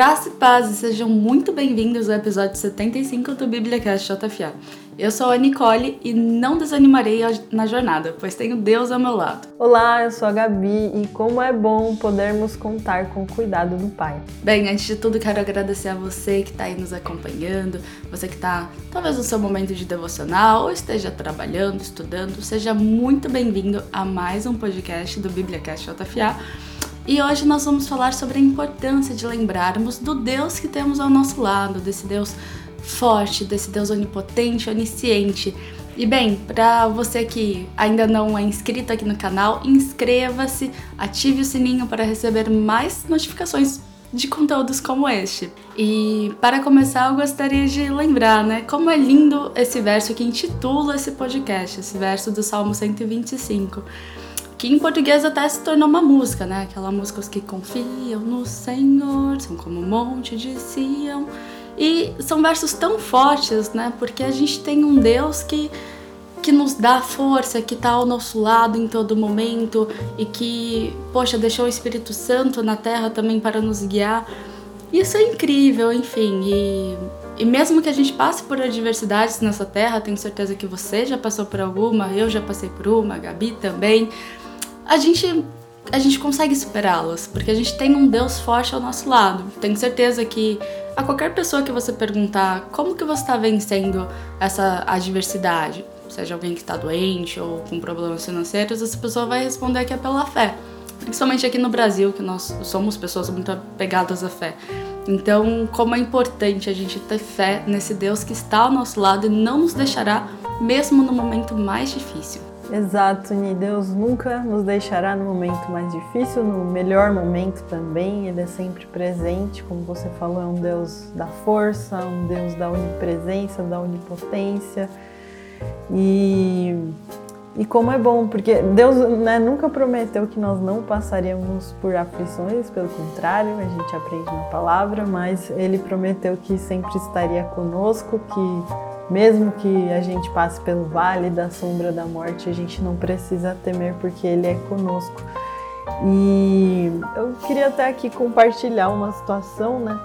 Graça e paz e sejam muito bem-vindos ao episódio 75 do BíbliaCast JFA. Eu sou a Nicole e não desanimarei na jornada, pois tenho Deus ao meu lado. Olá, eu sou a Gabi e como é bom podermos contar com o cuidado do Pai. Bem, antes de tudo quero agradecer a você que está aí nos acompanhando, você que está talvez no seu momento de devocional ou esteja trabalhando, estudando, seja muito bem-vindo a mais um podcast do BíbliaCast JFA e hoje nós vamos falar sobre a importância de lembrarmos do Deus que temos ao nosso lado, desse Deus forte, desse Deus onipotente, onisciente. E bem, para você que ainda não é inscrito aqui no canal, inscreva-se, ative o sininho para receber mais notificações de conteúdos como este. E para começar, eu gostaria de lembrar, né, como é lindo esse verso que intitula esse podcast, esse verso do Salmo 125 que em português até se tornou uma música, né? Aquela música Os que confiam no Senhor são como um monte de Sião. E são versos tão fortes, né? Porque a gente tem um Deus que que nos dá força, que está ao nosso lado em todo momento e que, poxa, deixou o Espírito Santo na terra também para nos guiar. Isso é incrível, enfim. E, e mesmo que a gente passe por adversidades nessa terra, tenho certeza que você já passou por alguma, eu já passei por uma, a Gabi também a gente a gente consegue superá-las, porque a gente tem um Deus forte ao nosso lado. Tenho certeza que a qualquer pessoa que você perguntar como que você está vencendo essa adversidade, seja alguém que está doente ou com problemas financeiros, essa pessoa vai responder que é pela fé. Principalmente aqui no Brasil, que nós somos pessoas muito apegadas à fé. Então, como é importante a gente ter fé nesse Deus que está ao nosso lado e não nos deixará, mesmo no momento mais difícil. Exato, e Deus nunca nos deixará no momento mais difícil, no melhor momento também. Ele é sempre presente, como você falou, é um Deus da força, um Deus da onipresença, da onipotência. E, e como é bom, porque Deus né, nunca prometeu que nós não passaríamos por aflições, pelo contrário, a gente aprende na palavra, mas Ele prometeu que sempre estaria conosco, que mesmo que a gente passe pelo vale da sombra da morte, a gente não precisa temer porque Ele é conosco. E eu queria até aqui compartilhar uma situação, né,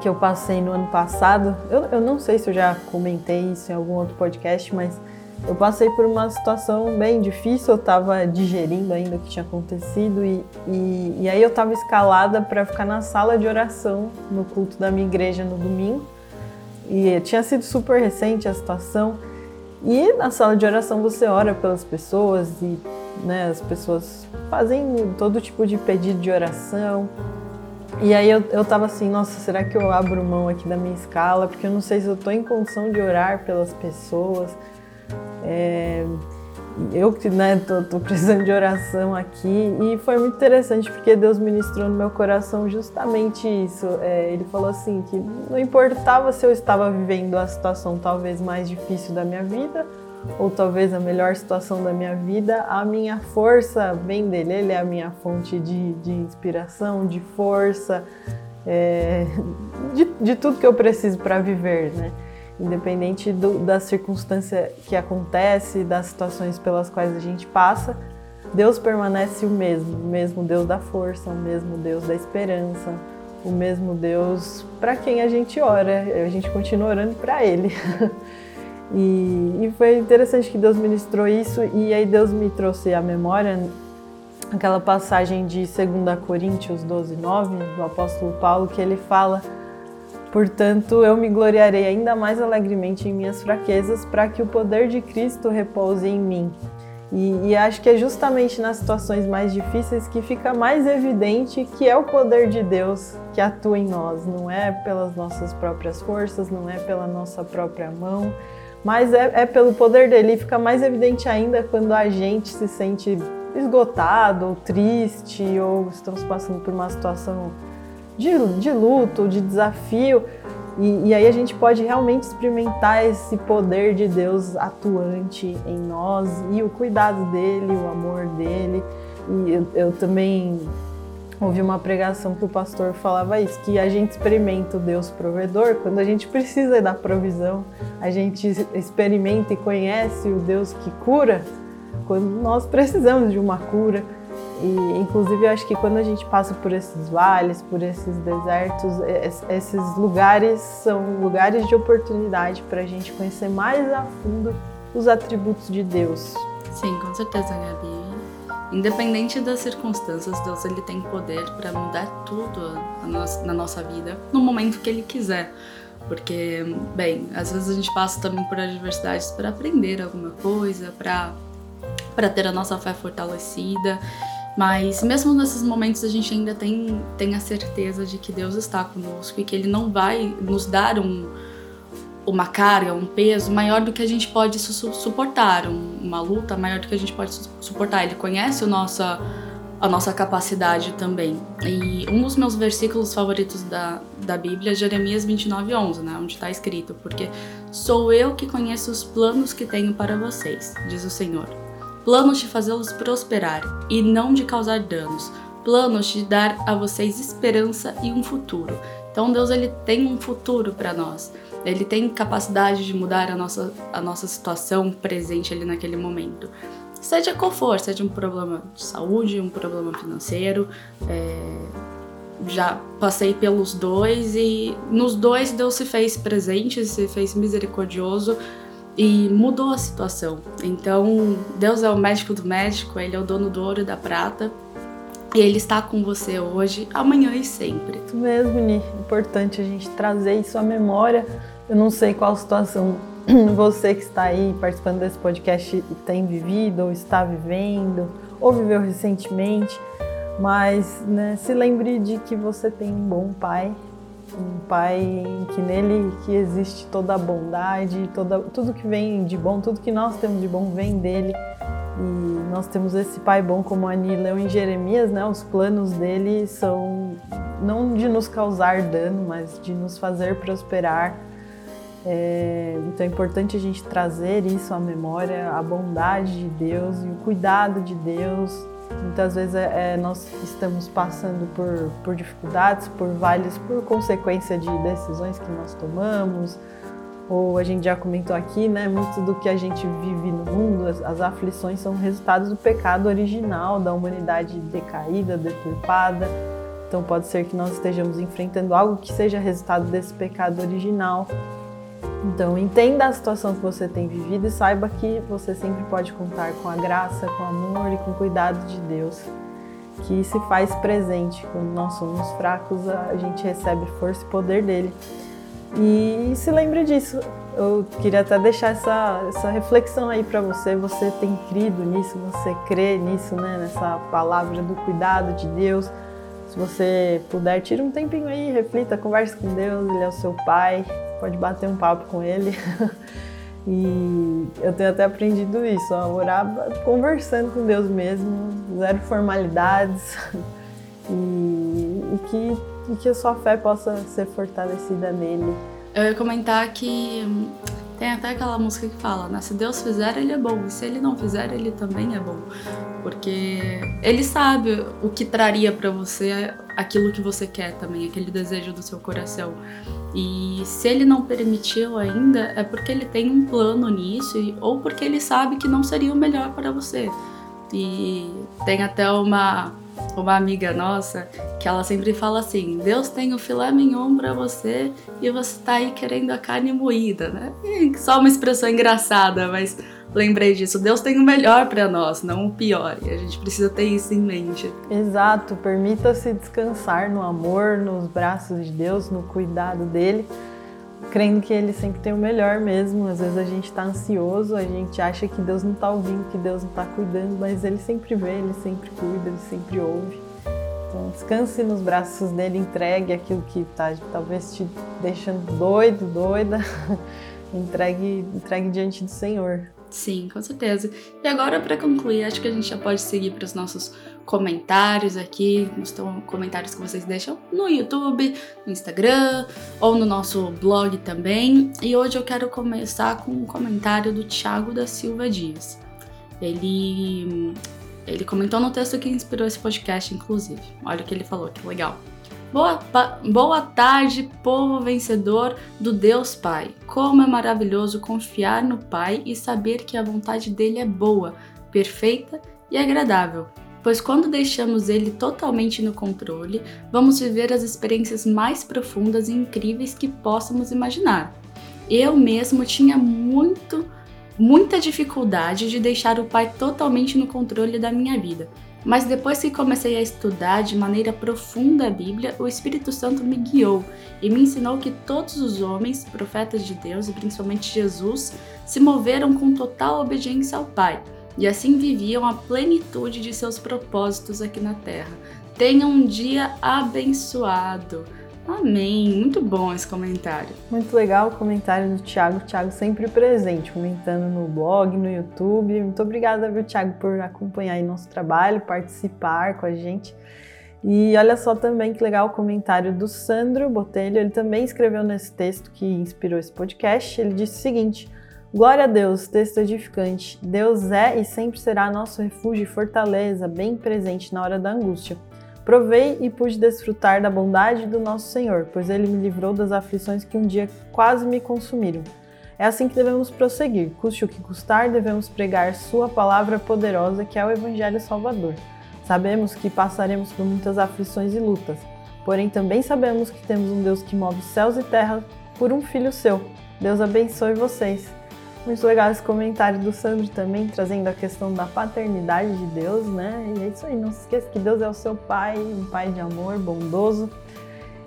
que eu passei no ano passado. Eu, eu não sei se eu já comentei isso em algum outro podcast, mas eu passei por uma situação bem difícil. Eu estava digerindo ainda o que tinha acontecido e, e, e aí eu estava escalada para ficar na sala de oração no culto da minha igreja no domingo. E tinha sido super recente a situação. E na sala de oração você ora pelas pessoas e né, as pessoas fazem todo tipo de pedido de oração. E aí eu, eu tava assim, nossa, será que eu abro mão aqui da minha escala? Porque eu não sei se eu tô em condição de orar pelas pessoas. É, eu que né, tô, tô, precisando de oração aqui e foi muito interessante porque Deus ministrou no meu coração justamente isso. É, ele falou assim que não importava se eu estava vivendo a situação talvez mais difícil da minha vida ou talvez a melhor situação da minha vida, a minha força vem dele. Ele é a minha fonte de, de inspiração, de força, é, de, de tudo que eu preciso para viver, né? Independente do, da circunstância que acontece, das situações pelas quais a gente passa, Deus permanece o mesmo, o mesmo Deus da força, o mesmo Deus da esperança, o mesmo Deus para quem a gente ora, a gente continua orando para Ele. e, e foi interessante que Deus ministrou isso e aí Deus me trouxe à memória aquela passagem de 2 Coríntios 12, 9, do apóstolo Paulo, que ele fala Portanto, eu me gloriarei ainda mais alegremente em minhas fraquezas, para que o poder de Cristo repouse em mim. E, e, acho que é justamente nas situações mais difíceis que fica mais evidente que é o poder de Deus que atua em nós. Não é pelas nossas próprias forças, não é pela nossa própria mão, mas é, é pelo poder dele. E fica mais evidente ainda quando a gente se sente esgotado, ou triste, ou estamos passando por uma situação de, de luto, de desafio. E, e, aí a gente pode realmente experimentar esse poder de Deus atuante em nós e o cuidado dele, o amor dele. E eu, eu também ouvi uma pregação que o pastor falava isso, que a gente experimenta o Deus provedor quando a gente precisa da provisão, a gente experimenta e conhece o Deus que cura quando nós precisamos de uma cura. E, inclusive, eu acho que quando a gente passa por esses vales, por esses desertos, esses lugares são lugares de oportunidade para a gente conhecer mais a fundo os atributos de Deus. Sim, com certeza, Gabi. Independente das circunstâncias, Deus ele tem poder para mudar tudo na nossa vida no momento que Ele quiser. Porque, bem, às vezes a gente passa também por adversidades para aprender alguma coisa, para para ter a nossa fé fortalecida. Mas mesmo nesses momentos a gente ainda tem, tem a certeza de que Deus está conosco e que Ele não vai nos dar um, uma carga, um peso maior do que a gente pode su suportar, um, uma luta maior do que a gente pode su suportar. Ele conhece o nossa, a nossa capacidade também. E um dos meus versículos favoritos da, da Bíblia é Jeremias 29, 11, né, onde está escrito: Porque sou eu que conheço os planos que tenho para vocês, diz o Senhor planos de fazê-los prosperar e não de causar danos, planos de dar a vocês esperança e um futuro. Então Deus ele tem um futuro para nós. Ele tem capacidade de mudar a nossa, a nossa situação presente ali naquele momento. Seja qual for, seja um problema de saúde, um problema financeiro, é, já passei pelos dois e nos dois Deus se fez presente, se fez misericordioso e mudou a situação. Então, Deus é o médico do médico, ele é o dono do ouro e da prata. E ele está com você hoje, amanhã e sempre. Isso mesmo, Ni. Importante a gente trazer isso à memória. Eu não sei qual situação você que está aí participando desse podcast tem vivido, ou está vivendo, ou viveu recentemente, mas né, se lembre de que você tem um bom pai, um pai que nele que existe toda a bondade, toda, tudo que vem de bom, tudo que nós temos de bom vem dele. E nós temos esse pai bom, como a Ani leu em Jeremias, né? Os planos dele são não de nos causar dano, mas de nos fazer prosperar. É, então é importante a gente trazer isso à memória, a bondade de Deus e o cuidado de Deus Muitas vezes é, é, nós estamos passando por, por dificuldades, por vales, por consequência de decisões que nós tomamos, ou a gente já comentou aqui, né? Muito do que a gente vive no mundo, as, as aflições são resultados do pecado original da humanidade decaída, deturpada. Então pode ser que nós estejamos enfrentando algo que seja resultado desse pecado original. Então, entenda a situação que você tem vivido e saiba que você sempre pode contar com a graça, com o amor e com o cuidado de Deus, que se faz presente. Quando nós somos fracos, a gente recebe força e poder dele. E se lembre disso. Eu queria até deixar essa, essa reflexão aí para você. Você tem crido nisso, você crê nisso, né? Nessa palavra do cuidado de Deus. Se você puder, tira um tempinho aí, reflita, converse com Deus, Ele é o seu Pai, pode bater um papo com ele. e eu tenho até aprendido isso, ó, orar conversando com Deus mesmo, zero formalidades. e, e, que, e que a sua fé possa ser fortalecida nele. Eu ia comentar que hum, tem até aquela música que fala, né? Se Deus fizer, ele é bom. E se ele não fizer, ele também é bom. Porque ele sabe o que traria para você aquilo que você quer também, aquele desejo do seu coração. E se ele não permitiu ainda, é porque ele tem um plano nisso, ou porque ele sabe que não seria o melhor para você. E tem até uma, uma amiga nossa que ela sempre fala assim: Deus tem o filé mignon para você e você tá aí querendo a carne moída, né? só uma expressão engraçada, mas lembrei disso. Deus tem o melhor para nós, não o pior. E a gente precisa ter isso em mente. Exato. Permita-se descansar no amor, nos braços de Deus, no cuidado dele, crendo que ele sempre tem o melhor mesmo. Às vezes a gente está ansioso, a gente acha que Deus não está ouvindo, que Deus não está cuidando, mas ele sempre vê, ele sempre cuida, ele sempre ouve. Então, descanse nos braços dele, entregue aquilo que está talvez te deixando doido, doida. entregue, entregue diante do Senhor. Sim, com certeza. E agora, para concluir, acho que a gente já pode seguir para os nossos comentários aqui, nos comentários que vocês deixam no YouTube, no Instagram ou no nosso blog também. E hoje eu quero começar com um comentário do Thiago da Silva Dias. Ele, ele comentou no texto que inspirou esse podcast, inclusive. Olha o que ele falou, que legal. Boa, boa tarde, povo vencedor do Deus Pai. Como é maravilhoso confiar no Pai e saber que a vontade dele é boa, perfeita e agradável. pois quando deixamos ele totalmente no controle, vamos viver as experiências mais profundas e incríveis que possamos imaginar. Eu mesmo tinha muito, muita dificuldade de deixar o Pai totalmente no controle da minha vida. Mas depois que comecei a estudar de maneira profunda a Bíblia, o Espírito Santo me guiou e me ensinou que todos os homens, profetas de Deus e principalmente Jesus, se moveram com total obediência ao Pai e assim viviam a plenitude de seus propósitos aqui na Terra. Tenham um dia abençoado. Amém. Muito bom esse comentário. Muito legal o comentário do Thiago. Thiago sempre presente, comentando no blog, no YouTube. Muito obrigada, viu, Thiago, por acompanhar nosso trabalho, participar com a gente. E olha só também que legal o comentário do Sandro Botelho. Ele também escreveu nesse texto que inspirou esse podcast. Ele disse o seguinte: Glória a Deus, texto edificante. Deus é e sempre será nosso refúgio e fortaleza, bem presente na hora da angústia. Provei e pude desfrutar da bondade do nosso Senhor, pois ele me livrou das aflições que um dia quase me consumiram. É assim que devemos prosseguir. Custe o que custar, devemos pregar Sua palavra poderosa, que é o Evangelho Salvador. Sabemos que passaremos por muitas aflições e lutas, porém também sabemos que temos um Deus que move céus e terra por um Filho seu. Deus abençoe vocês. Muito legal esse comentário do Sandro também, trazendo a questão da paternidade de Deus, né? E é isso aí, não se esqueça que Deus é o seu pai, um pai de amor, bondoso.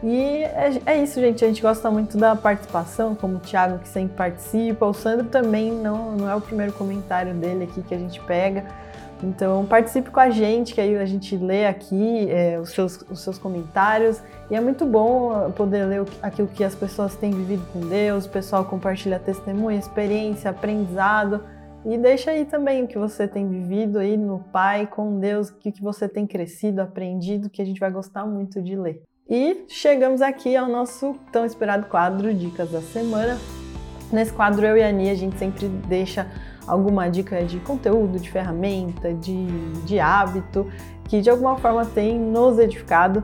E é, é, isso, gente. A gente gosta muito da participação, como o Thiago que sempre participa. O Sandro também não, não é o primeiro comentário dele aqui que a gente pega. Então participe com a gente, que aí a gente lê aqui é, os, seus, os seus comentários. E é muito bom poder ler aquilo que as pessoas têm vivido com Deus, o pessoal compartilha testemunho, experiência, aprendizado. E deixa aí também o que você tem vivido aí no Pai, com Deus, o que você tem crescido, aprendido, que a gente vai gostar muito de ler. E chegamos aqui ao nosso tão esperado quadro Dicas da Semana. Nesse quadro, eu e a Ania, a gente sempre deixa alguma dica de conteúdo, de ferramenta, de, de hábito, que de alguma forma tem nos edificado.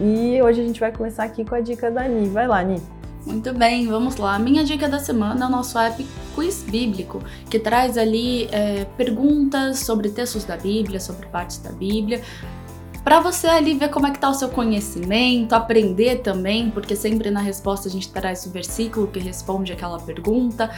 E hoje a gente vai começar aqui com a dica da Ni. Vai lá, Ni. Muito bem, vamos lá. Minha dica da semana é o nosso app Quiz Bíblico, que traz ali é, perguntas sobre textos da Bíblia, sobre partes da Bíblia, para você ali ver como é que tá o seu conhecimento, aprender também, porque sempre na resposta a gente traz o versículo que responde aquela pergunta.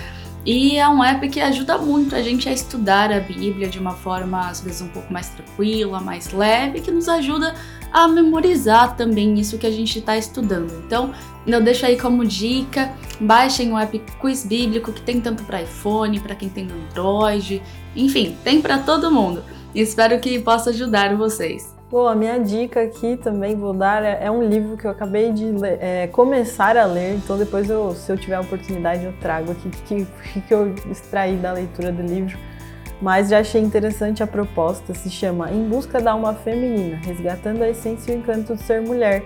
E é um app que ajuda muito a gente a estudar a Bíblia de uma forma às vezes um pouco mais tranquila, mais leve, que nos ajuda a memorizar também isso que a gente está estudando. Então, eu deixo aí como dica, baixem o app Quiz Bíblico que tem tanto para iPhone, para quem tem Android, enfim, tem para todo mundo. Espero que possa ajudar vocês. Bom, a minha dica aqui também vou dar é, é um livro que eu acabei de ler, é, começar a ler, então depois eu, se eu tiver a oportunidade eu trago aqui o que, que eu extraí da leitura do livro. Mas já achei interessante a proposta, se chama Em Busca da Alma Feminina, Resgatando a Essência e o Encanto de Ser Mulher.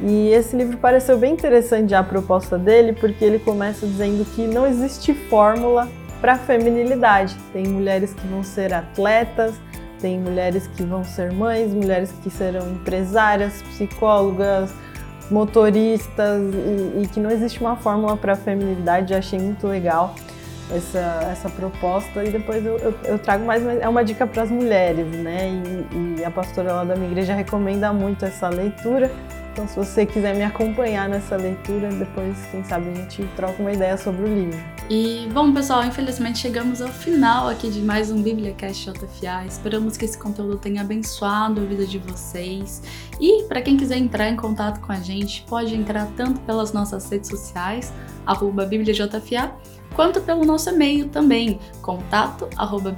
E esse livro pareceu bem interessante já a proposta dele, porque ele começa dizendo que não existe fórmula para a feminilidade. Tem mulheres que vão ser atletas, tem mulheres que vão ser mães, mulheres que serão empresárias, psicólogas, motoristas e, e que não existe uma fórmula para a feminilidade. Eu achei muito legal essa, essa proposta e depois eu, eu, eu trago mais, é uma dica para as mulheres, né? E, e a pastora lá da minha igreja recomenda muito essa leitura. Então, se você quiser me acompanhar nessa leitura, depois, quem sabe, a gente troca uma ideia sobre o livro. E, bom, pessoal, infelizmente chegamos ao final aqui de mais um BíbliaCast JFA. Esperamos que esse conteúdo tenha abençoado a vida de vocês. E, para quem quiser entrar em contato com a gente, pode entrar tanto pelas nossas redes sociais, arroba BíbliaJFA, quanto pelo nosso e-mail também, contato arroba.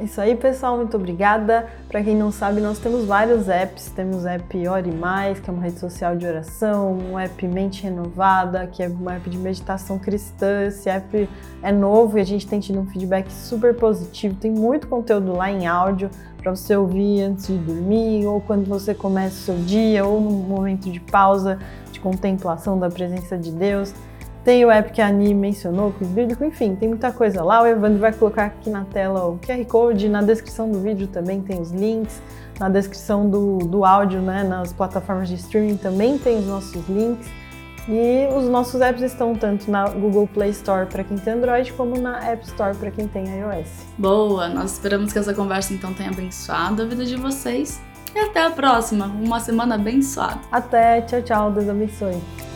Isso aí, pessoal, muito obrigada. Para quem não sabe, nós temos vários apps. Temos o app Ore Mais, que é uma rede social de oração, um app Mente Renovada, que é um app de meditação cristã. Esse app é novo e a gente tem tido um feedback super positivo. Tem muito conteúdo lá em áudio para você ouvir antes de dormir, ou quando você começa o seu dia, ou no momento de pausa, de contemplação da presença de Deus. Tem o app que a Ani mencionou, o bíblico, enfim, tem muita coisa lá. O Evandro vai colocar aqui na tela o QR Code, na descrição do vídeo também tem os links, na descrição do, do áudio, né, nas plataformas de streaming também tem os nossos links. E os nossos apps estão tanto na Google Play Store para quem tem Android, como na App Store para quem tem iOS. Boa! Nós esperamos que essa conversa então tenha abençoado a vida de vocês. E até a próxima. Uma semana abençoada. Até, tchau, tchau, Deus abençoe.